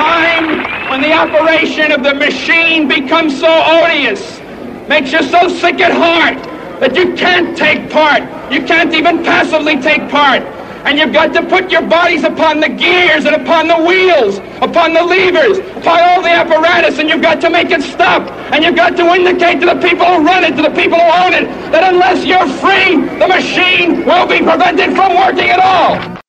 time when the operation of the machine becomes so odious, makes you so sick at heart that you can't take part. You can't even passively take part. And you've got to put your bodies upon the gears and upon the wheels, upon the levers, upon all the apparatus, and you've got to make it stop. And you've got to indicate to the people who run it, to the people who own it, that unless you're free, the machine will be prevented from working at all.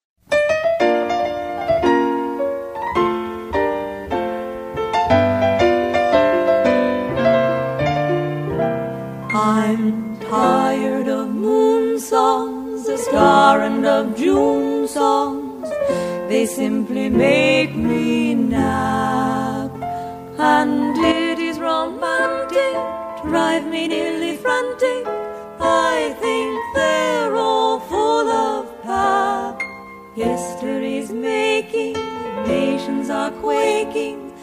I'm tired of moon songs, the star and of June songs. They simply make me nap. And it is romantic, drive me nearly frantic. I think they're all full of pap. Yesterday's making, nations are quaking.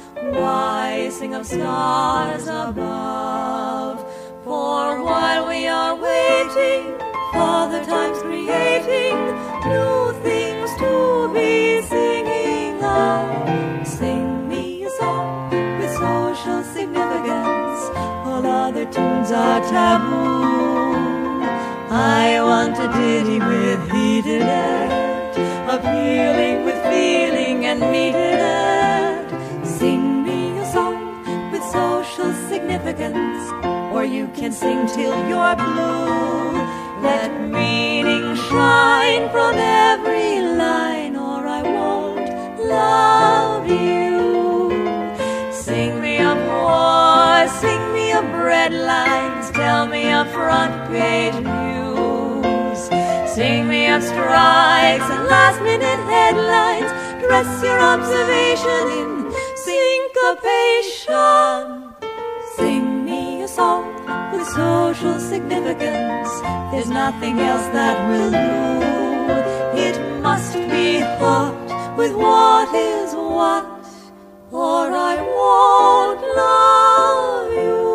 Why sing of stars above? For while we are waiting, Father Time's creating new things to be singing of. Sing me a song with social significance. All other tunes are taboo. I want a ditty with heated edge, appealing with feeling and metered edge. Sing me a song with social significance or you can sing till you're blue. Let meaning shine from every line, or I won't love you. Sing me of war, sing me of bread lines, tell me of front page news. Sing me of strikes and last minute headlines, dress your observation in syncopation. Sing me a song social significance. There's nothing else that will do. It must be hot with what is what, or I won't love you.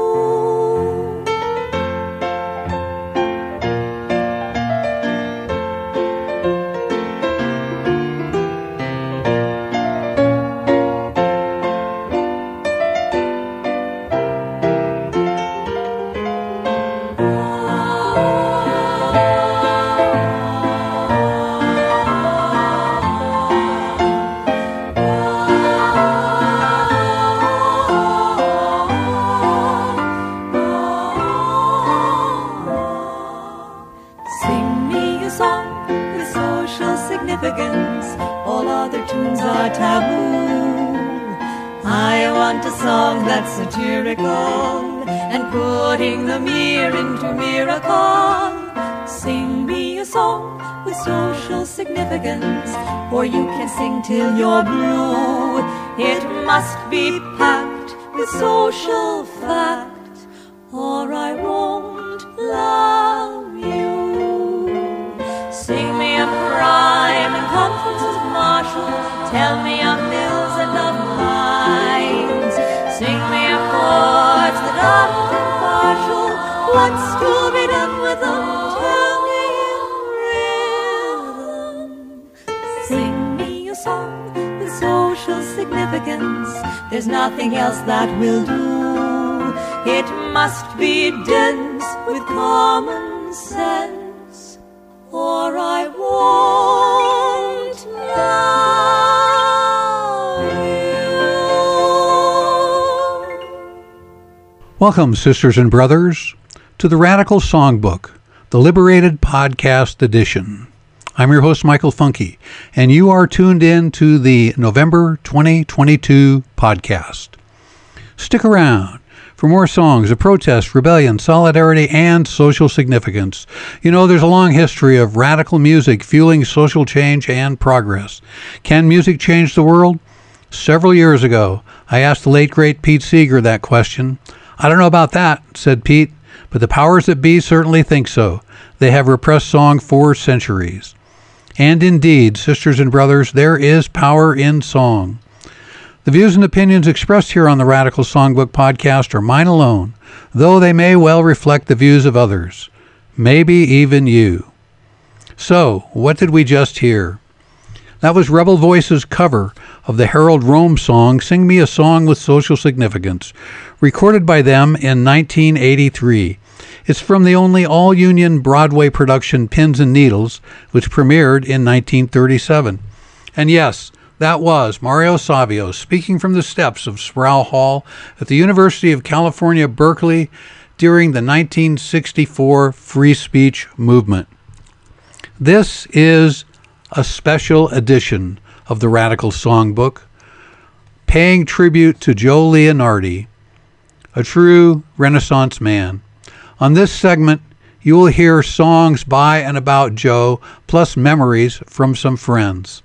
Are taboo. I want a song that's satirical and putting the mere into miracle. Sing me a song with social significance, or you can sing till you're blue. It must be packed with social fact, or I won't love you. Sing me of crime and conferences martial. Tell me of mills and of mines. Sing me of courts that are impartial. What's to be done with them? Rhythm. Sing me a song with social significance. There's nothing else that will do. It must be dense with common Welcome, sisters and brothers, to the Radical Songbook, the Liberated Podcast Edition. I'm your host, Michael Funke, and you are tuned in to the November 2022 podcast. Stick around for more songs of protest, rebellion, solidarity, and social significance. You know, there's a long history of radical music fueling social change and progress. Can music change the world? Several years ago, I asked the late great Pete Seeger that question. I don't know about that, said Pete, but the powers that be certainly think so. They have repressed song for centuries. And indeed, sisters and brothers, there is power in song. The views and opinions expressed here on the Radical Songbook podcast are mine alone, though they may well reflect the views of others, maybe even you. So, what did we just hear? That was Rebel Voice's cover of the Harold Rome song Sing Me a Song with Social Significance, recorded by them in 1983. It's from the only all union Broadway production Pins and Needles, which premiered in 1937. And yes, that was Mario Savio speaking from the steps of Sproul Hall at the University of California, Berkeley during the 1964 free speech movement. This is a special edition of the Radical Songbook, paying tribute to Joe Leonardi, a true Renaissance man. On this segment, you will hear songs by and about Joe, plus memories from some friends.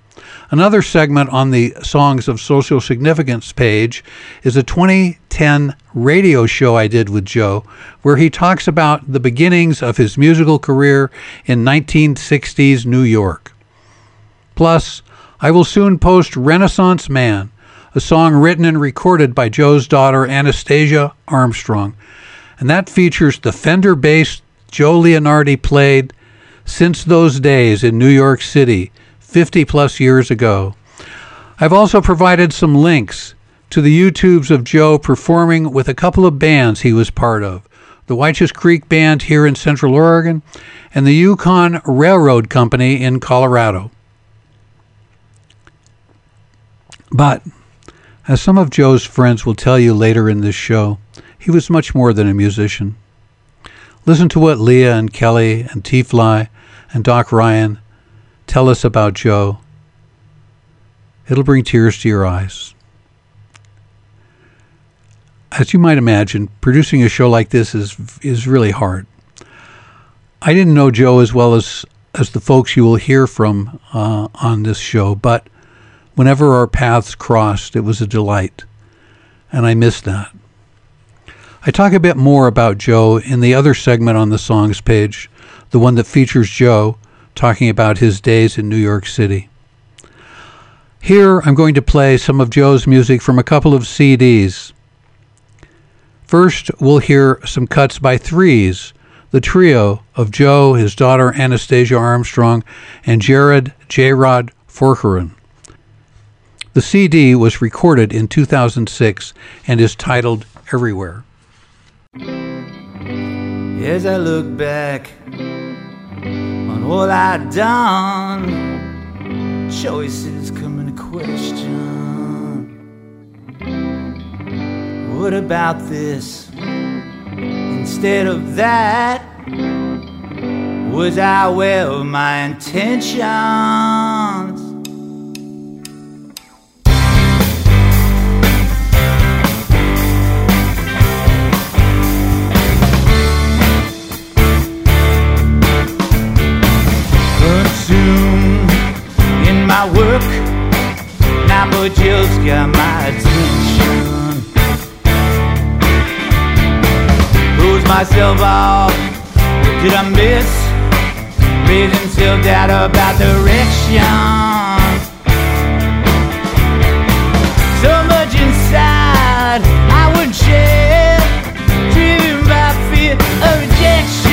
Another segment on the Songs of Social Significance page is a 2010 radio show I did with Joe, where he talks about the beginnings of his musical career in 1960s New York. Plus, I will soon post Renaissance Man, a song written and recorded by Joe's daughter Anastasia Armstrong. And that features the Fender bass Joe Leonardi played since those days in New York City 50 plus years ago. I've also provided some links to the YouTubes of Joe performing with a couple of bands he was part of the Whychus Creek Band here in Central Oregon and the Yukon Railroad Company in Colorado. But, as some of Joe's friends will tell you later in this show, he was much more than a musician. Listen to what Leah and Kelly and T Fly and Doc Ryan tell us about Joe. It'll bring tears to your eyes. As you might imagine, producing a show like this is is really hard. I didn't know Joe as well as as the folks you will hear from uh, on this show, but Whenever our paths crossed, it was a delight, and I miss that. I talk a bit more about Joe in the other segment on the songs page, the one that features Joe talking about his days in New York City. Here, I'm going to play some of Joe's music from a couple of CDs. First, we'll hear some cuts by Threes, the trio of Joe, his daughter Anastasia Armstrong, and Jared J. Rod Forkerin. The CD was recorded in 2006 and is titled Everywhere. As I look back on what I've done, choices come into question. What about this instead of that? Was I well my intentions? My work. Now, but just got my attention. Close myself off. Did I miss? Raising self doubt about direction. So much inside I would share, driven by fear of rejection.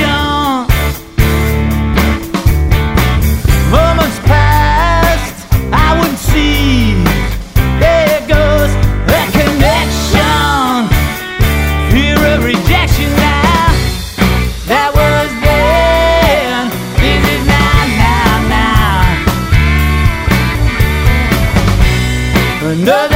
The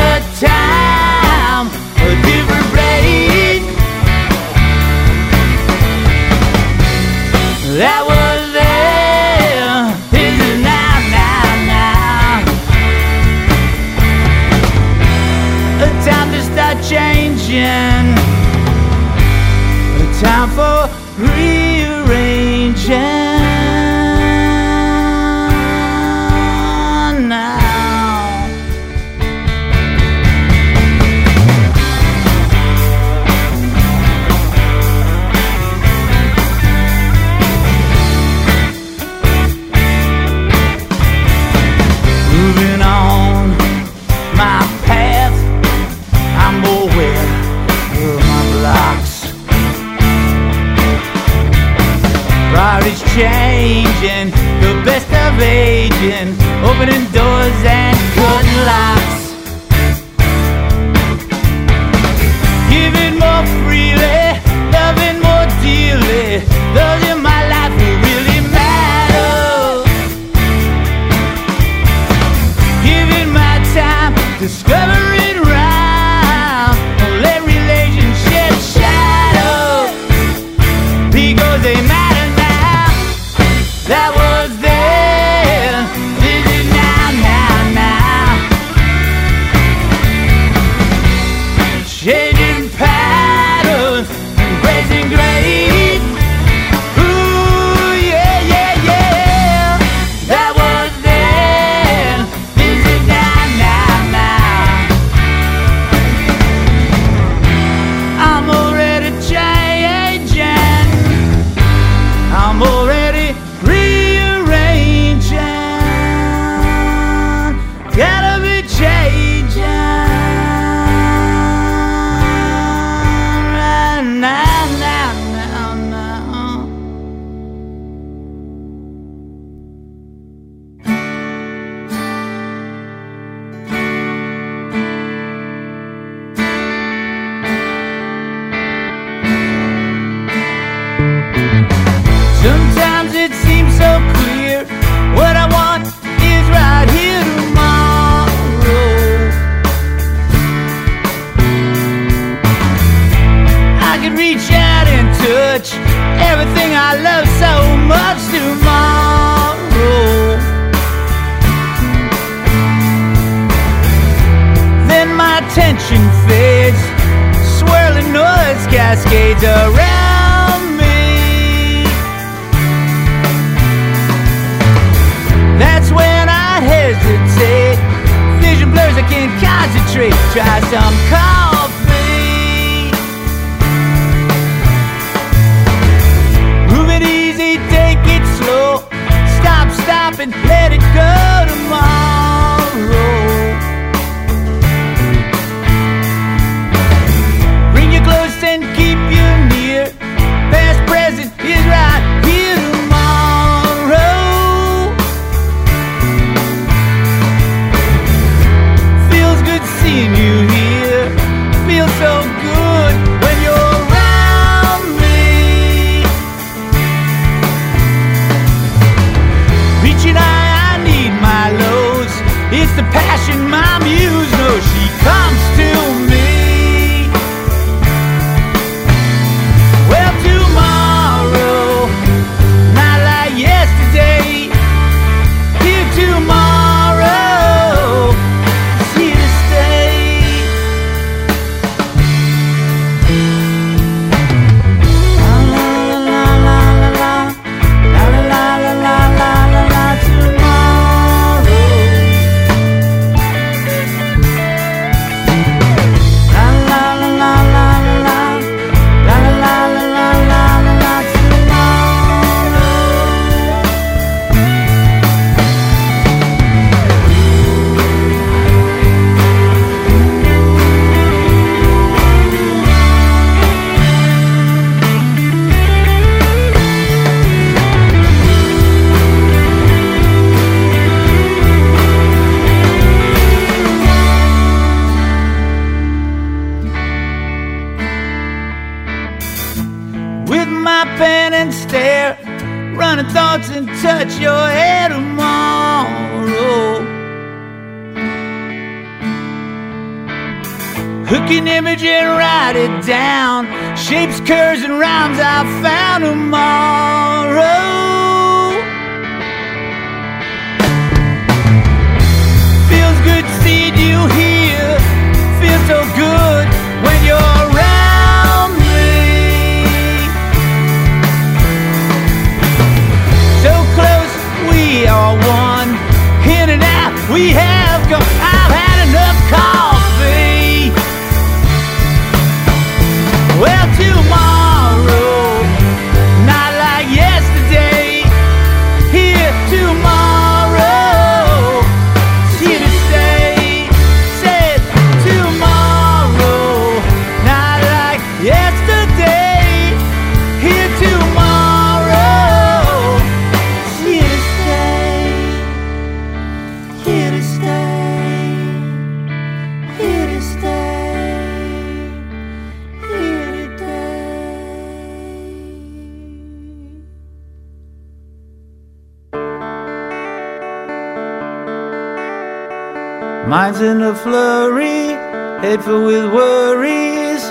paper with worries.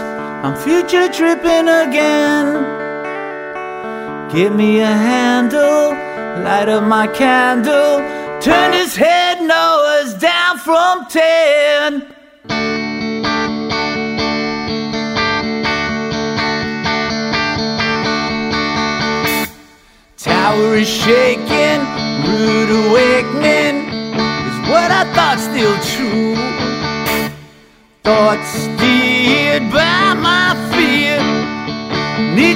I'm future tripping again. Give me a handle, light up my candle. Turn his head, Noah's down from ten. Tower is shaking, rude awakening is what I thought still true.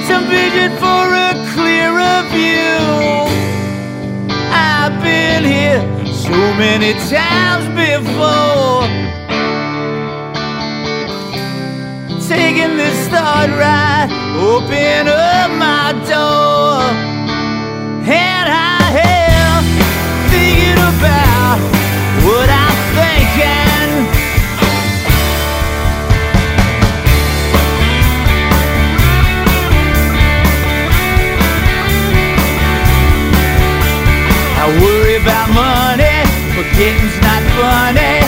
Some vision for a clearer view. I've been here so many times before. Taking this thought right, open up my door. And I am thinking about what I think I money.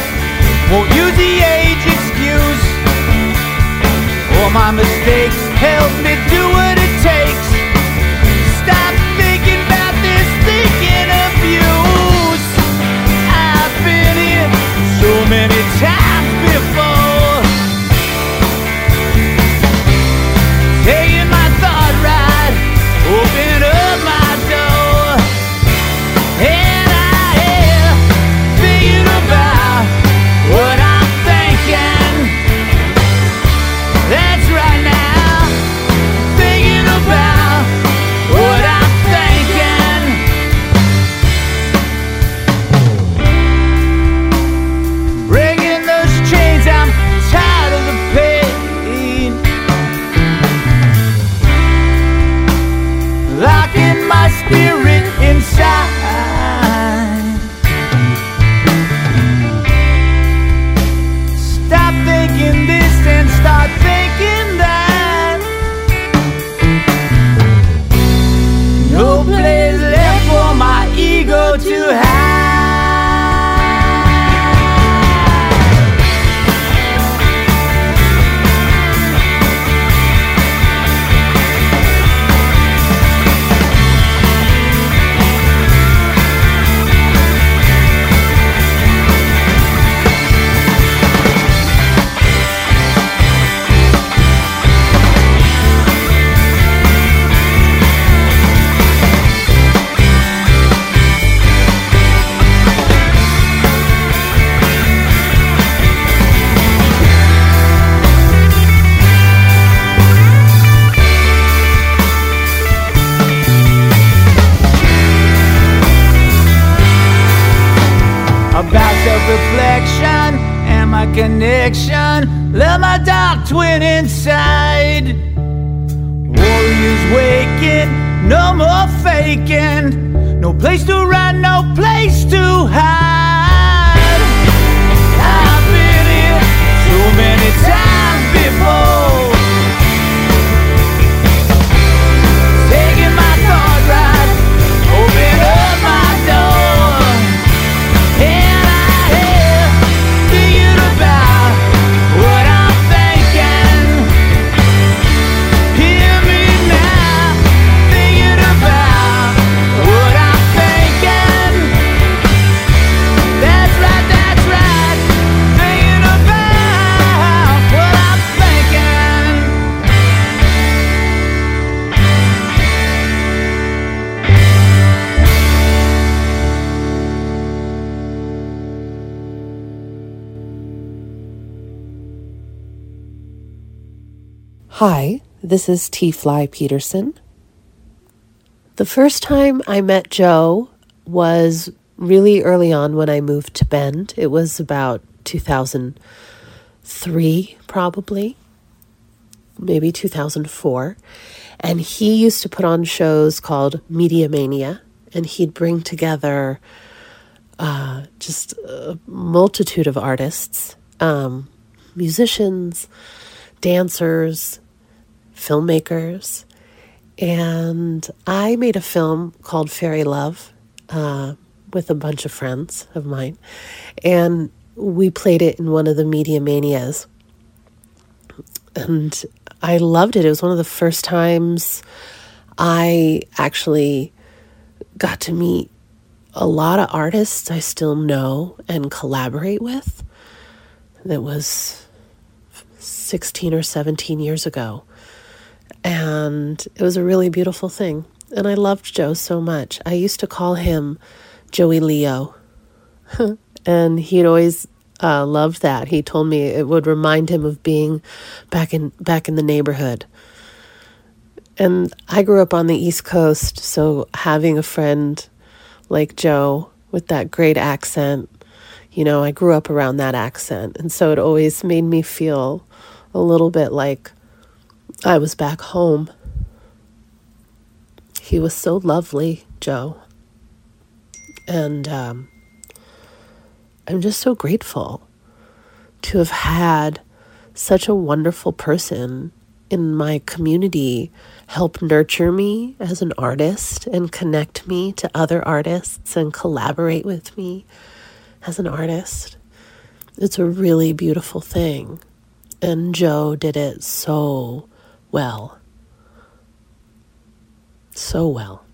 Won't use the age excuse. All my mistakes help me do it. This is T Fly Peterson. The first time I met Joe was really early on when I moved to Bend. It was about 2003, probably, maybe 2004. And he used to put on shows called Media Mania, and he'd bring together uh, just a multitude of artists, um, musicians, dancers, filmmakers. And I made a film called Fairy Love uh, with a bunch of friends of mine. And we played it in one of the Media Manias. And I loved it. It was one of the first times I actually got to meet a lot of artists I still know and collaborate with. That was 16 or 17 years ago. And it was a really beautiful thing. And I loved Joe so much. I used to call him Joey Leo. and he'd always uh, loved that. He told me it would remind him of being back in back in the neighborhood. And I grew up on the East Coast, so having a friend like Joe with that great accent, you know, I grew up around that accent. And so it always made me feel a little bit like I was back home. He was so lovely, Joe. And um, I'm just so grateful to have had such a wonderful person in my community help nurture me as an artist and connect me to other artists and collaborate with me as an artist. It's a really beautiful thing. And Joe did it so well. So well.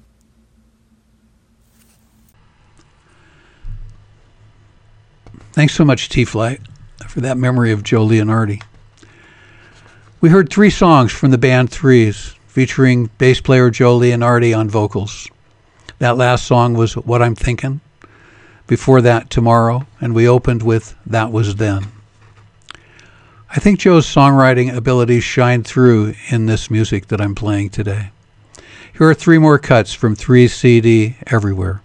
Thanks so much, T Fly, for that memory of Joe Leonardi. We heard three songs from the band Threes, featuring bass player Joe Leonardi on vocals. That last song was What I'm Thinking. Before that, Tomorrow, and we opened with That Was Then. I think Joe's songwriting abilities shine through in this music that I'm playing today. Here are three more cuts from 3CD Everywhere.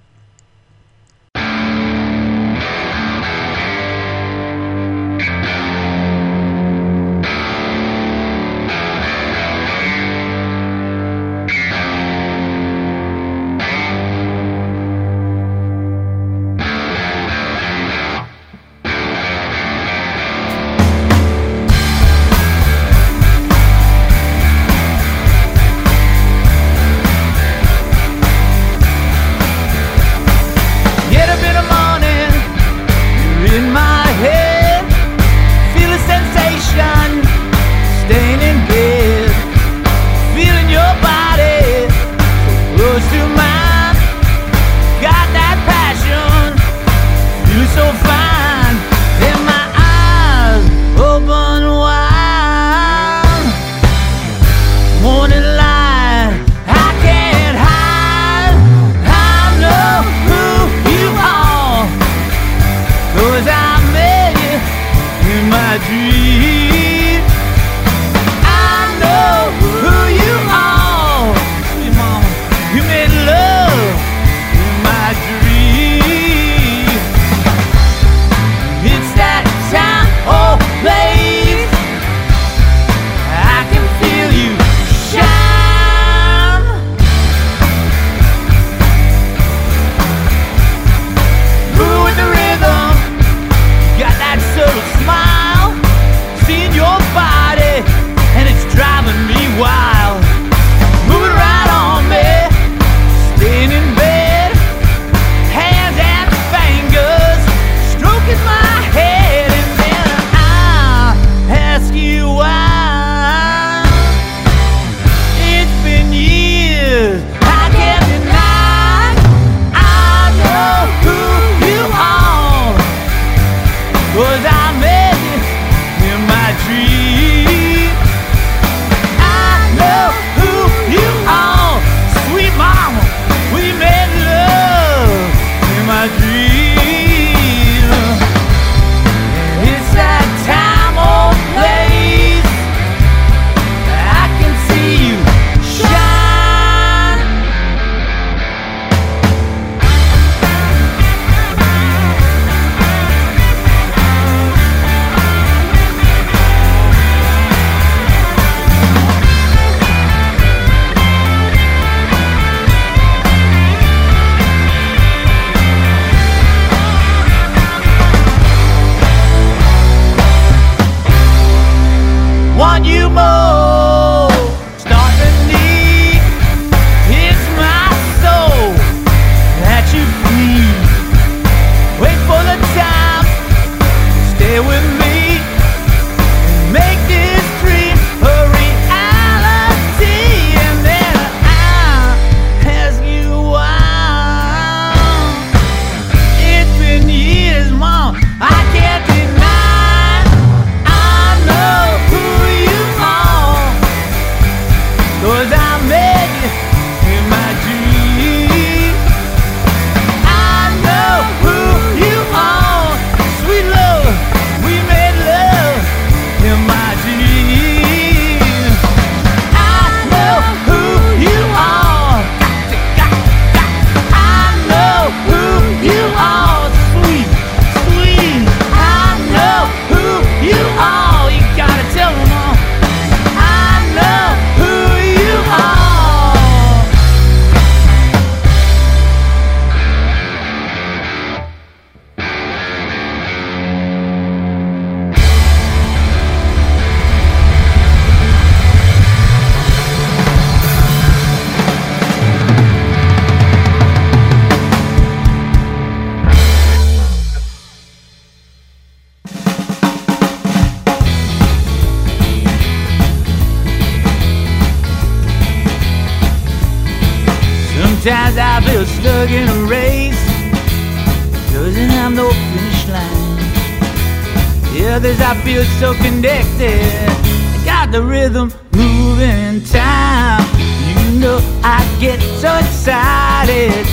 Get so excited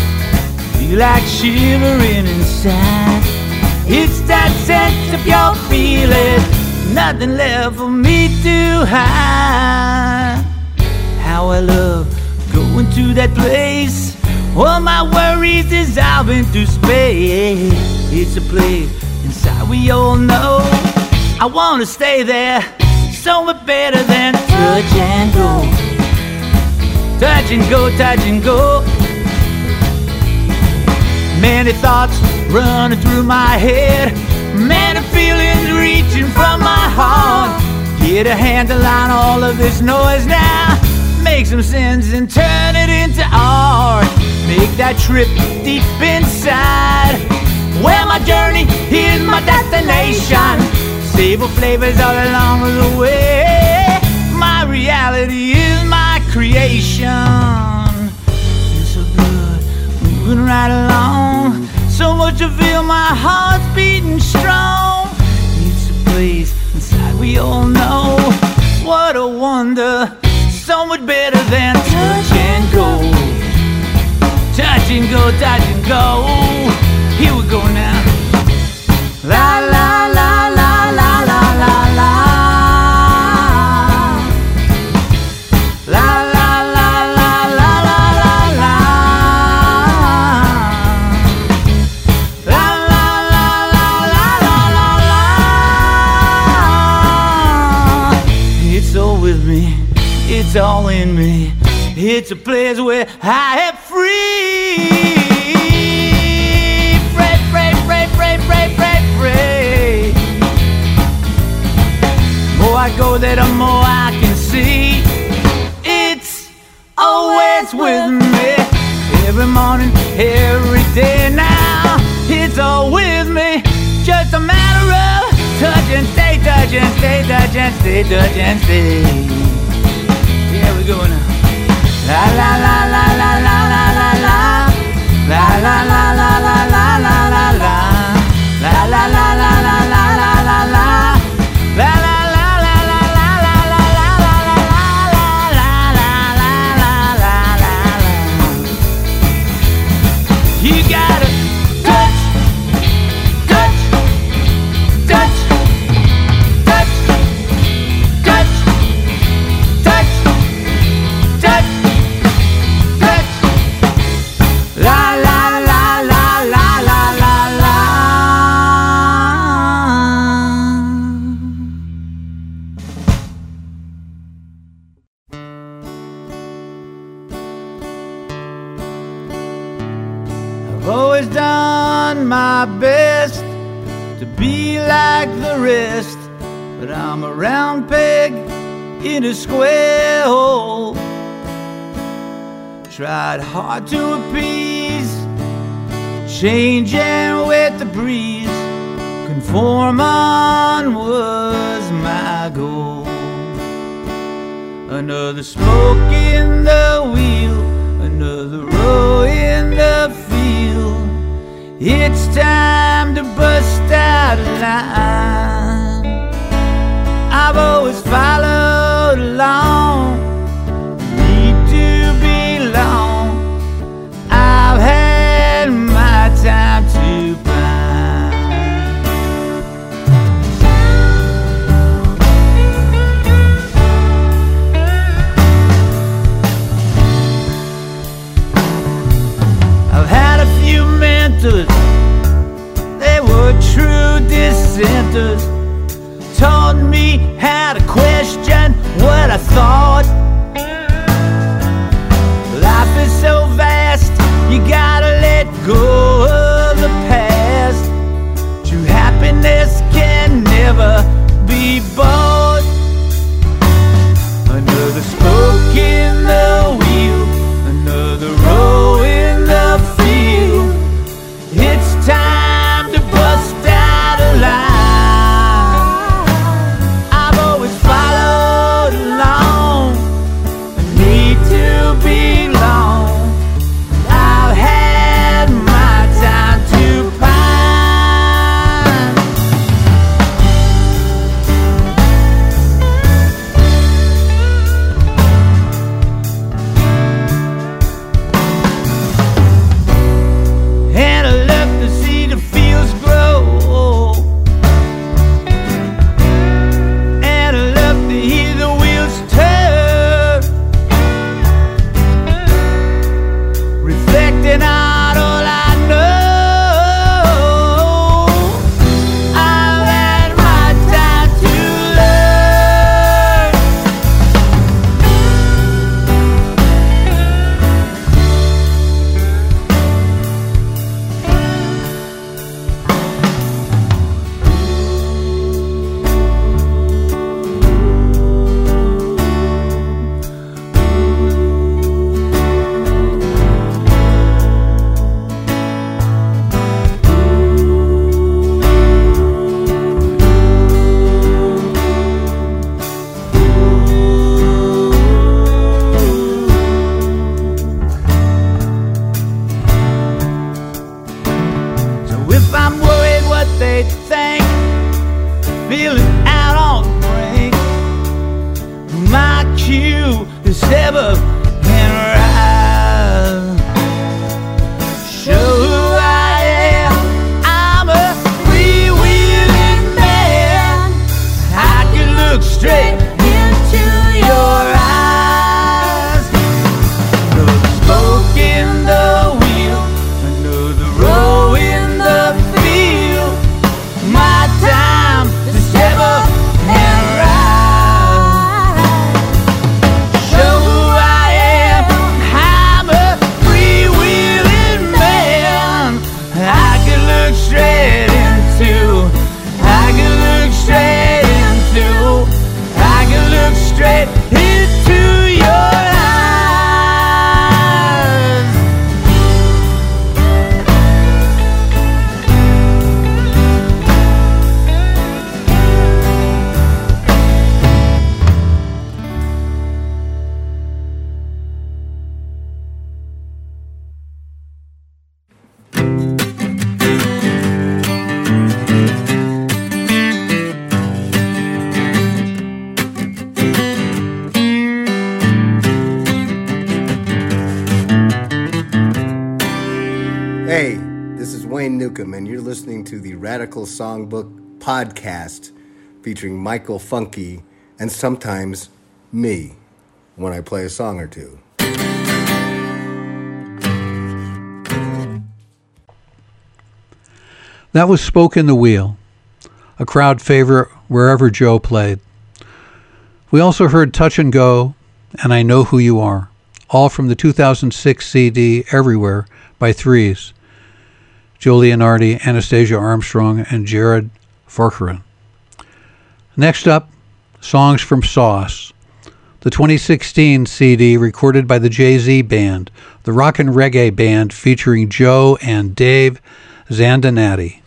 Feel like shivering inside It's that sense of your feeling Nothing left for me to hide how I love going to that place. All my worries dissolve into space. It's a place inside we all know. I wanna stay there, somewhere better than touch and go. Touch and go, touch and go. Many thoughts running through my head, many feelings reaching from my heart. Get a handle on all of this noise now. Make some sense and turn it into art. Make that trip deep inside. Where my journey is my destination. Savor flavors all along the way. My reality creation. Feels so good, moving right along. So much to feel my heart's beating strong. It's a place inside we all know. What a wonder, so much better than touch and go. Touch and go, touch and go. Here we go now. La la la la It's a place where I am free. Free, free, free, free, free, free, free. More I go there, the more I can see. It's always with me. Every morning, every day now. It's all with me. Just a matter of touch and stay, touch and stay, touch and stay, touch and stay. hard to appease. Changing with the breeze, conform on was my goal. Another smoke in the wheel, another row in the field. It's time to bust out of line. Michael Songbook podcast featuring Michael Funke and sometimes me when I play a song or two. That was Spoke in the Wheel, a crowd favorite wherever Joe played. We also heard Touch and Go and I Know Who You Are, all from the 2006 CD Everywhere by Threes. Joe Leonardi, Anastasia Armstrong, and Jared Farquharson. Next up, songs from Sauce, the 2016 CD recorded by the Jay Z Band, the rock and reggae band featuring Joe and Dave Zandonati.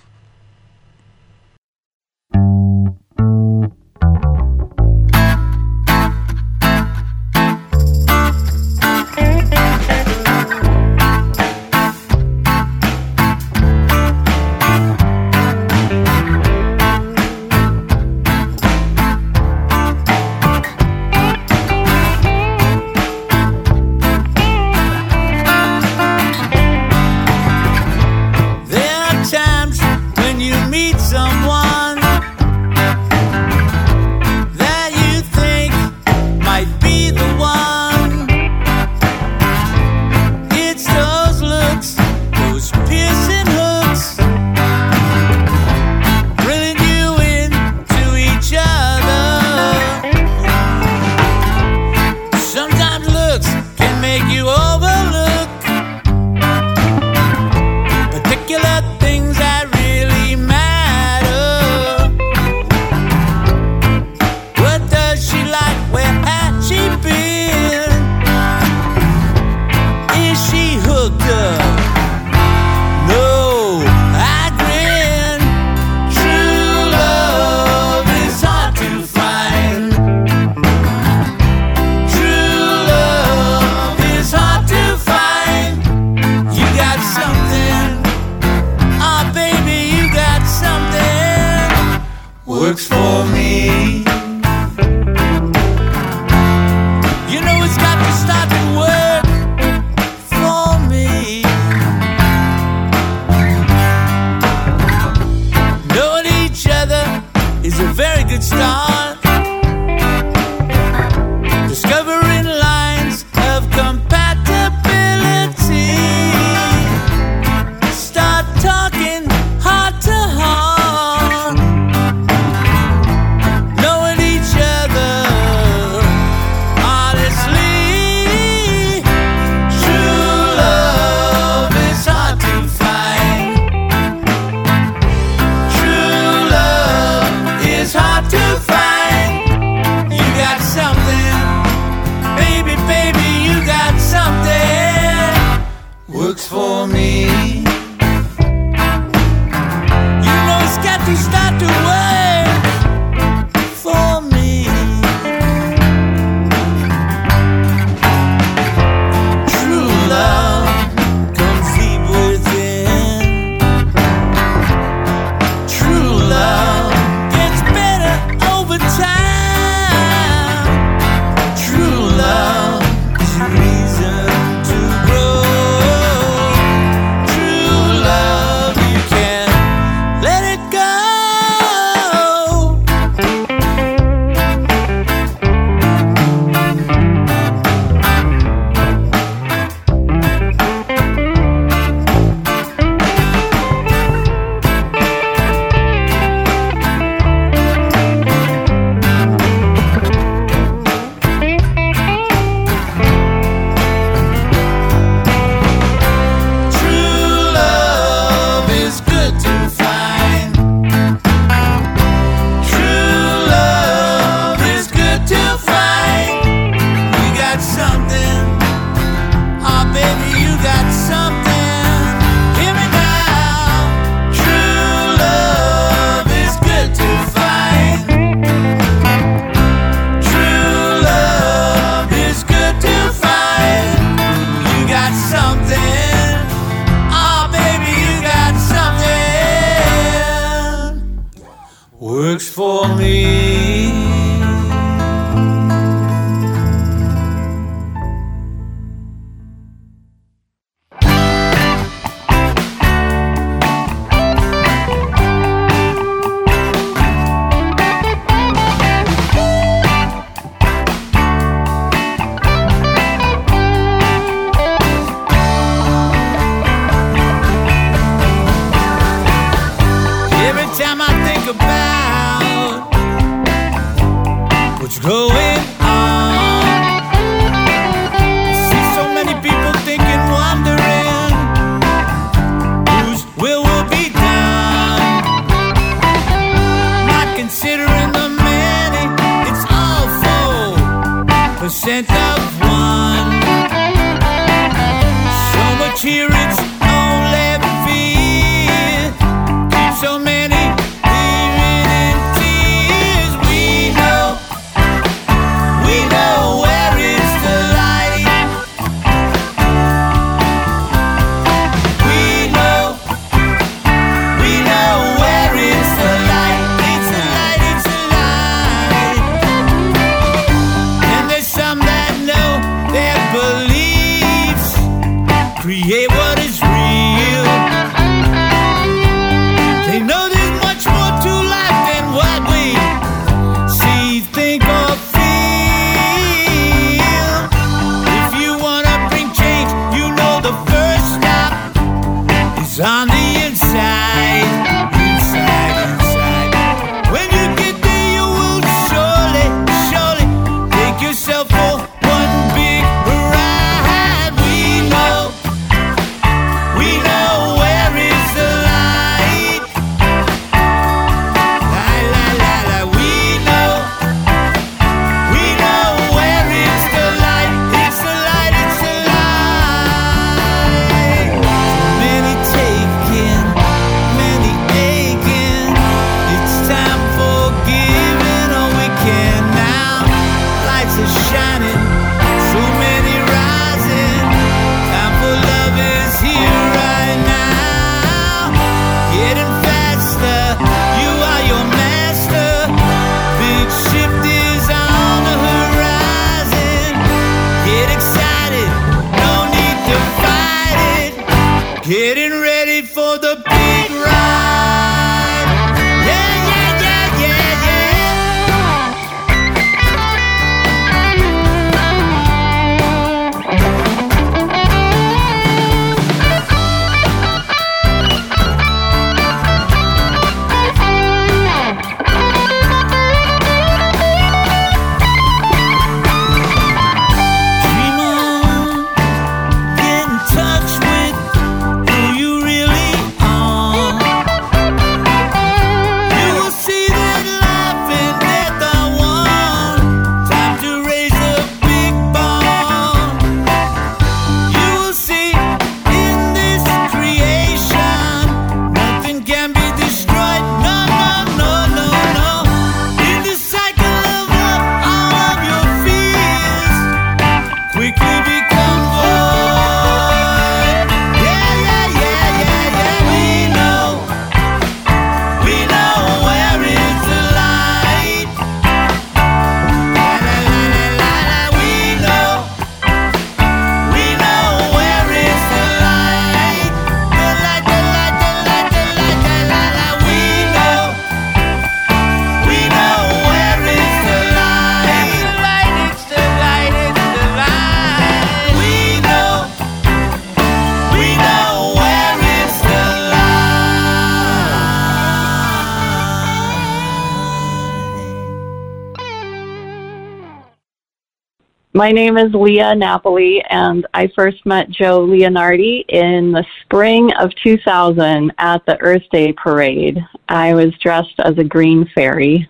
My name is Leah Napoli, and I first met Joe Leonardi in the spring of 2000 at the Earth Day parade. I was dressed as a green fairy,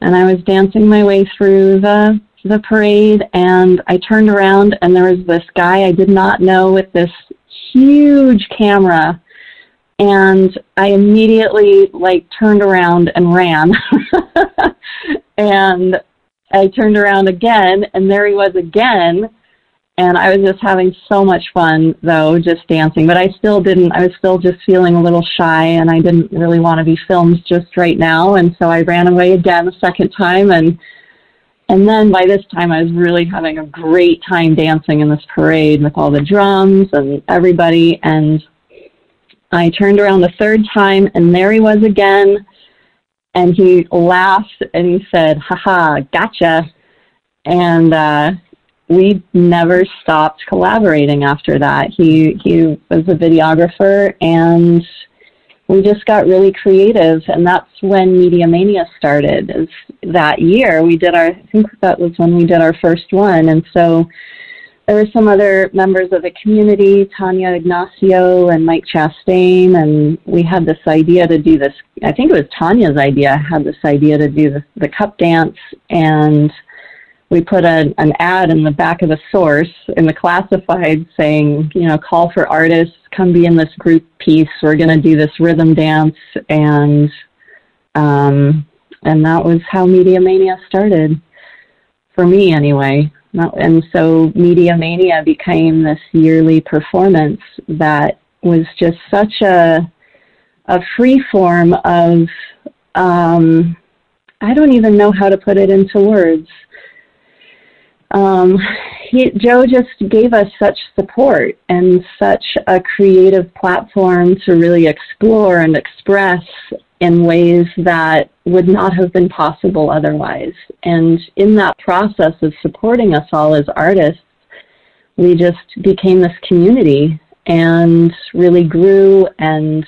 and I was dancing my way through the the parade, and I turned around, and there was this guy I did not know with this huge camera, and I immediately like turned around and ran, and I turned around again, and there he was again. And I was just having so much fun, though, just dancing. But I still didn't, I was still just feeling a little shy, and I didn't really want to be filmed just right now. And so I ran away again the second time. And, and then by this time, I was really having a great time dancing in this parade with all the drums and everybody. And I turned around the third time, and there he was again and he laughed and he said, haha, gotcha. And uh, we never stopped collaborating after that. He, he was a videographer and we just got really creative. And that's when Media Mania started. Is that year we did our, I think that was when we did our first one. And so there were some other members of the community, Tanya Ignacio and Mike Chastain, and we had this idea to do this. I think it was Tanya's idea. Had this idea to do the, the cup dance, and we put a, an ad in the back of the source in the classified saying, you know, call for artists, come be in this group piece. We're going to do this rhythm dance, and um, and that was how Media Mania started for me, anyway. And so Media Mania became this yearly performance that was just such a a free form of um, I don't even know how to put it into words. Um, he, Joe just gave us such support and such a creative platform to really explore and express in ways that would not have been possible otherwise. And in that process of supporting us all as artists, we just became this community and really grew and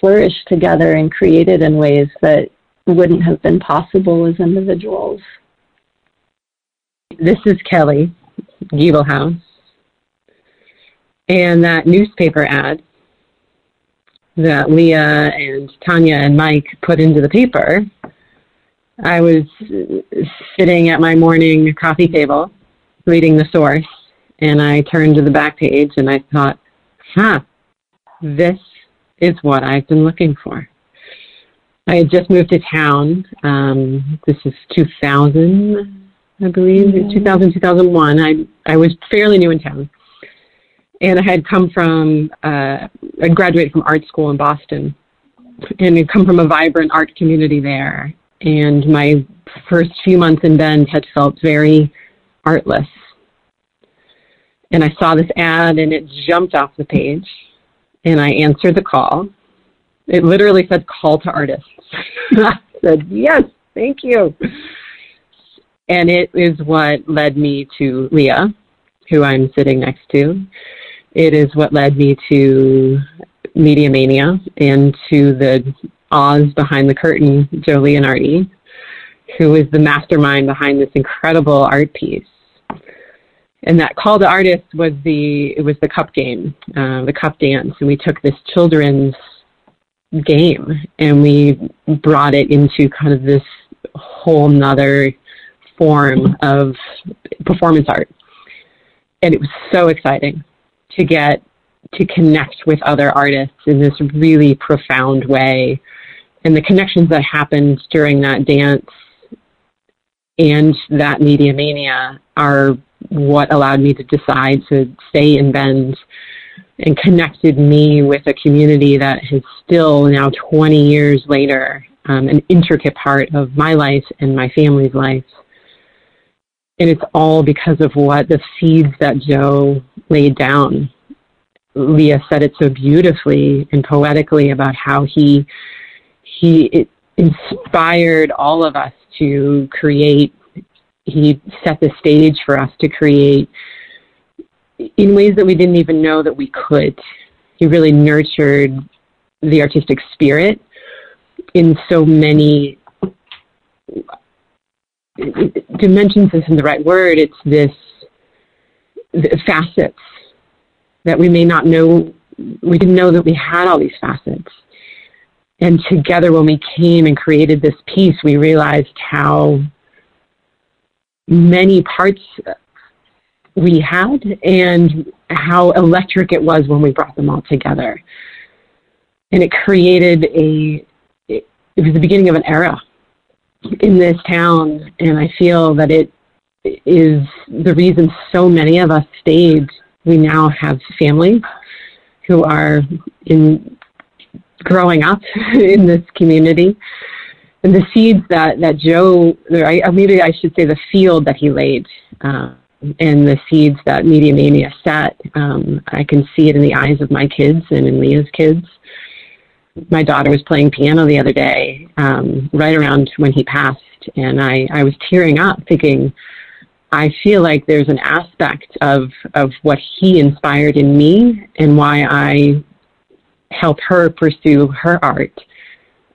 flourished together and created in ways that wouldn't have been possible as individuals. This is Kelly Giebelhaus. And that newspaper ad that Leah and Tanya and Mike put into the paper, I was sitting at my morning coffee table reading the source, and I turned to the back page and I thought, huh, this is what I've been looking for. I had just moved to town. Um, this is 2000, I believe, mm-hmm. 2000, 2001. I, I was fairly new in town. And I had come from, uh, I graduated from art school in Boston and had come from a vibrant art community there. And my first few months in Bend had felt very artless. And I saw this ad and it jumped off the page and I answered the call. It literally said call to artists. I said, yes, thank you. And it is what led me to Leah, who I'm sitting next to. It is what led me to Media Mania and to the Oz behind the curtain, Joe Leonardi, who is the mastermind behind this incredible art piece. And that call to artists was the it was the cup game, uh, the cup dance, and we took this children's game and we brought it into kind of this whole nother form of performance art. And it was so exciting to get to connect with other artists in this really profound way. And the connections that happened during that dance and that media mania are what allowed me to decide to stay in Bend and connected me with a community that is still now 20 years later um, an intricate part of my life and my family's life. And it's all because of what the seeds that Joe laid down. Leah said it so beautifully and poetically about how he he inspired all of us to create. He set the stage for us to create in ways that we didn't even know that we could. He really nurtured the artistic spirit in so many dimensions isn't the right word. It's this facets that we may not know. We didn't know that we had all these facets. And together, when we came and created this piece, we realized how many parts we had and how electric it was when we brought them all together. And it created a, it, it was the beginning of an era in this town, and I feel that it is the reason so many of us stayed. We now have families who are in growing up in this community. And the seeds that, that Joe, or maybe I should say the field that he laid, uh, and the seeds that Media Mania set, um, I can see it in the eyes of my kids and in Leah's kids my daughter was playing piano the other day, um, right around when he passed, and I, I was tearing up thinking, I feel like there's an aspect of, of what he inspired in me and why I help her pursue her art.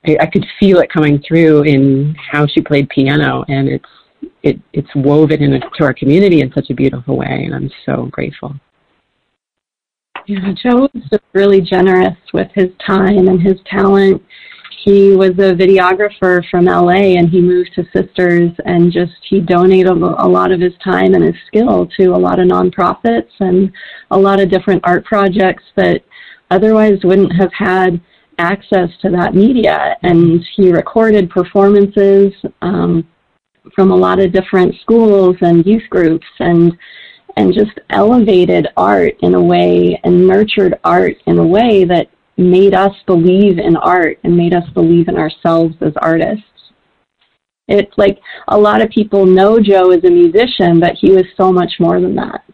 I, I could feel it coming through in how she played piano, and it's it, it's woven into our community in such a beautiful way, and I'm so grateful. Yeah, Joe was just really generous with his time and his talent. He was a videographer from LA and he moved to Sisters and just he donated a lot of his time and his skill to a lot of nonprofits and a lot of different art projects that otherwise wouldn't have had access to that media. And he recorded performances um, from a lot of different schools and youth groups and and just elevated art in a way and nurtured art in a way that made us believe in art and made us believe in ourselves as artists. It's like a lot of people know Joe as a musician, but he was so much more than that.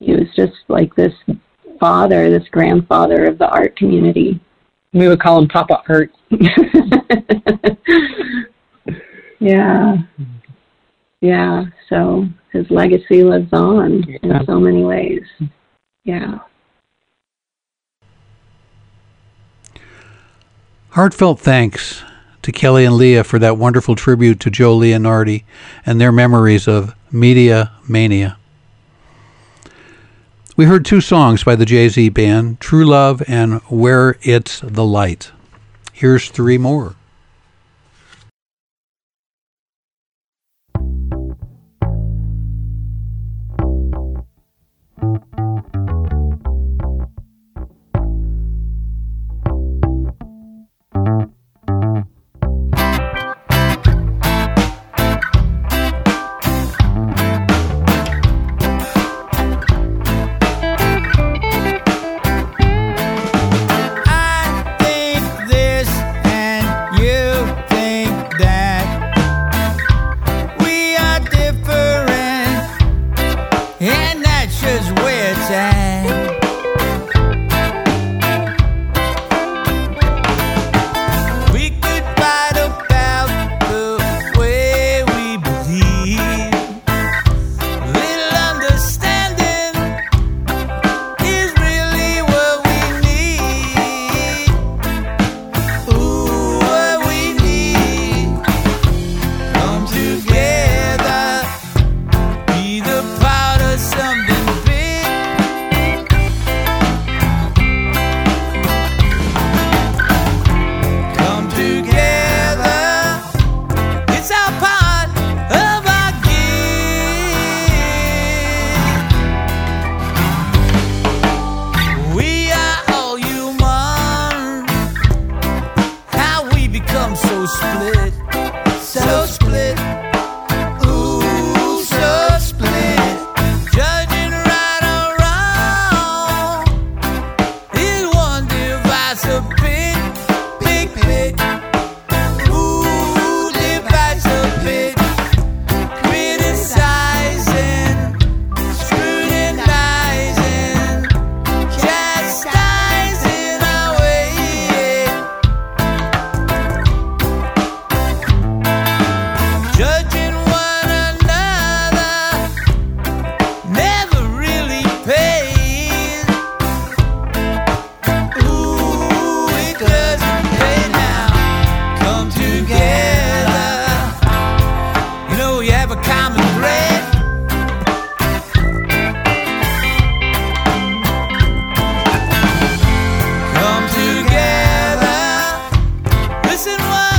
He was just like this father, this grandfather of the art community. We would call him Papa Art. yeah. Yeah. So his legacy lives on in so many ways. Yeah. Heartfelt thanks to Kelly and Leah for that wonderful tribute to Joe Leonardi and their memories of Media Mania. We heard two songs by the Jay Z Band True Love and Where It's the Light. Here's three more. And why.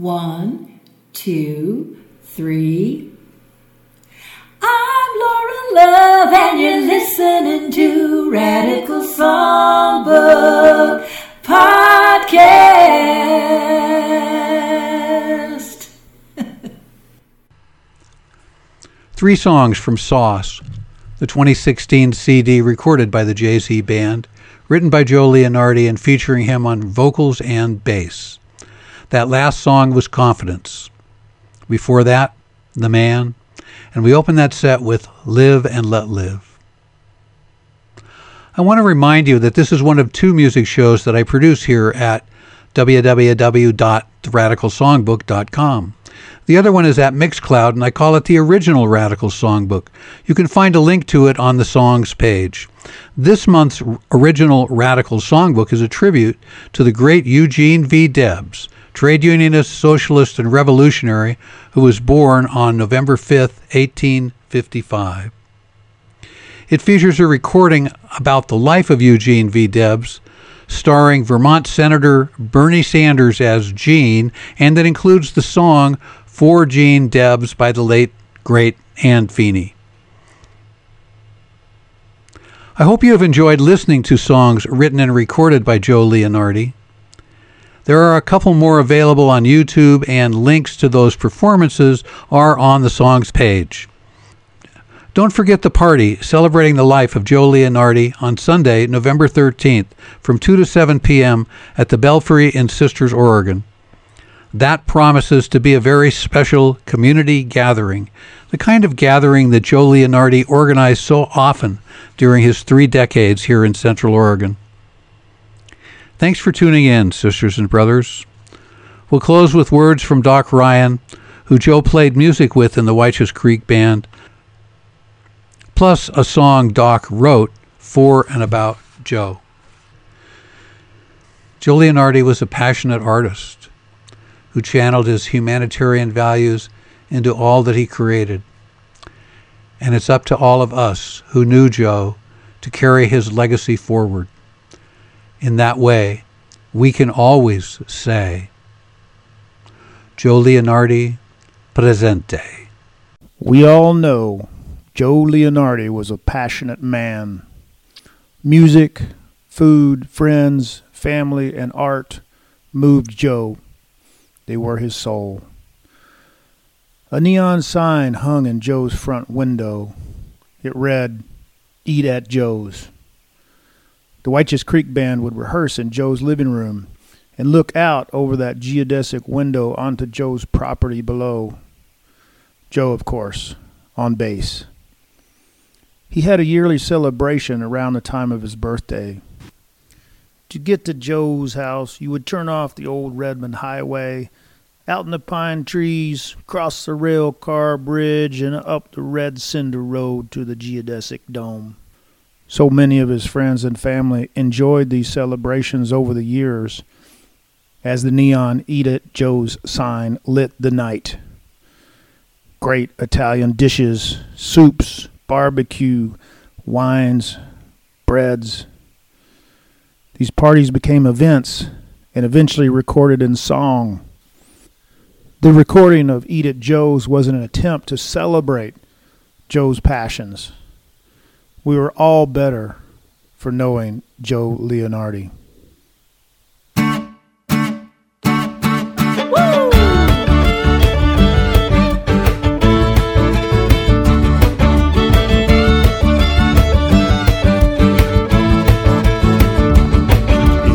One, two, three. I'm Laura Love, and you're listening to Radical Songbook Podcast. Three songs from Sauce, the 2016 CD recorded by the Jay Z Band, written by Joe Leonardi and featuring him on vocals and bass. That last song was Confidence. Before that, The Man, and we opened that set with Live and Let Live. I want to remind you that this is one of two music shows that I produce here at www.theradicalsongbook.com. The other one is at Mixcloud, and I call it the Original Radical Songbook. You can find a link to it on the songs page. This month's Original Radical Songbook is a tribute to the great Eugene V. Debs, trade unionist, socialist, and revolutionary who was born on November 5th, 1855. It features a recording about the life of Eugene V. Debs, starring Vermont Senator Bernie Sanders as Gene, and that includes the song For Gene Debs by the late, great Anne Feeney. I hope you have enjoyed listening to songs written and recorded by Joe Leonardi. There are a couple more available on YouTube, and links to those performances are on the songs page. Don't forget the party celebrating the life of Joe Leonardi on Sunday, November 13th from 2 to 7 p.m. at the Belfry in Sisters, Oregon. That promises to be a very special community gathering, the kind of gathering that Joe Leonardi organized so often during his three decades here in Central Oregon. Thanks for tuning in, sisters and brothers. We'll close with words from Doc Ryan, who Joe played music with in the Whychus Creek Band, plus a song Doc wrote for and about Joe. Joe Leonardi was a passionate artist who channeled his humanitarian values into all that he created. And it's up to all of us who knew Joe to carry his legacy forward. In that way, we can always say, Joe Leonardi, presente. We all know Joe Leonardi was a passionate man. Music, food, friends, family, and art moved Joe. They were his soul. A neon sign hung in Joe's front window. It read, Eat at Joe's. The Whychus Creek Band would rehearse in Joe's living room and look out over that geodesic window onto Joe's property below. Joe, of course, on bass. He had a yearly celebration around the time of his birthday. To get to Joe's house, you would turn off the old Redmond Highway, out in the pine trees, cross the rail car bridge, and up the red cinder road to the geodesic dome. So many of his friends and family enjoyed these celebrations over the years as the neon Eat at Joe's sign lit the night. Great Italian dishes, soups, barbecue, wines, breads. These parties became events and eventually recorded in song. The recording of Eat at Joe's was an attempt to celebrate Joe's passions. We were all better for knowing Joe Leonardi. He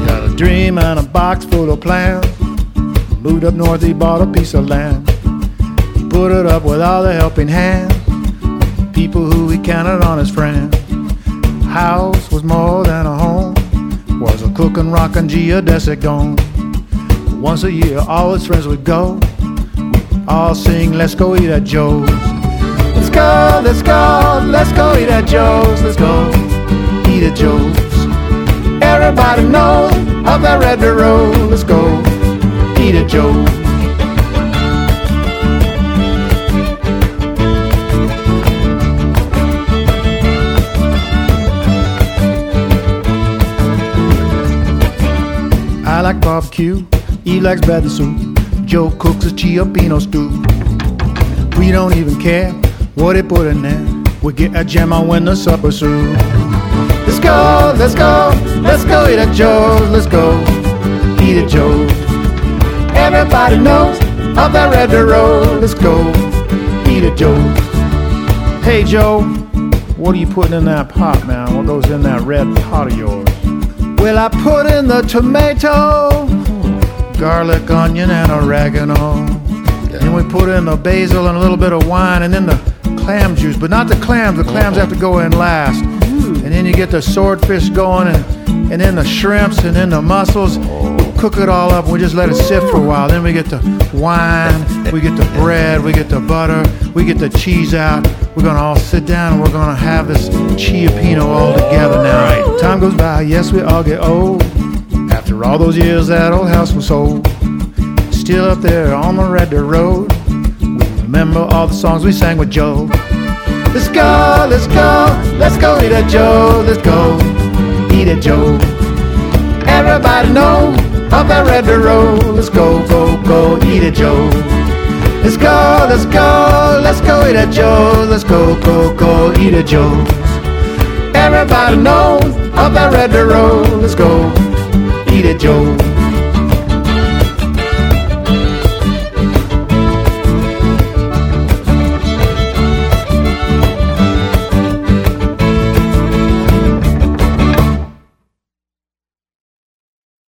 had a dream and a box full of plans. Moved up north, he bought a piece of land. He Put it up with all the helping hands. People who he counted on as friends. House was more than a home. Was a cooking, rockin' geodesic dome. Once a year, all his friends would go. All sing, let's go eat at Joe's. Let's go, let's go, let's go eat at Joe's. Let's go eat at Joe's. Everybody knows of that red road. Let's go eat at Joe's. Like barbecue, he likes bathing soup. Joe cooks a cioppino stew. We don't even care what he put in there. We get a jam on when the supper's through. Let's go, let's go, let's go eat at Joe's. Let's go eat at Joe's. Everybody knows of that red road. Let's go eat at Joe's. Hey Joe, what are you putting in that pot, man? What goes in that red pot of yours? Well, I put in the tomato, garlic, onion, and oregano. Then we put in the basil and a little bit of wine, and then the clam juice, but not the clams. The clams uh-huh. have to go in last. And then you get the swordfish going, and, and then the shrimps, and then the mussels. We cook it all up, and we just let it sit for a while. Then we get the wine, we get the bread, we get the butter, we get the cheese out. We're gonna all sit down, and we're gonna have this cioppino all together now. Right. Time goes by, yes, we all get old. After all those years, that old house was sold. Still up there on the red dirt road. We remember all the songs we sang with Joe. Let's go, let's go, let's go eat at Joe. Let's go eat at Joe. Everybody know of that red dirt road. Let's go, go, go eat at Joe. Let's go, let's go, let's go eat at Joe. Let's go, go, go eat at Joe. Everybody knows of that red road. Let's go eat at Joe.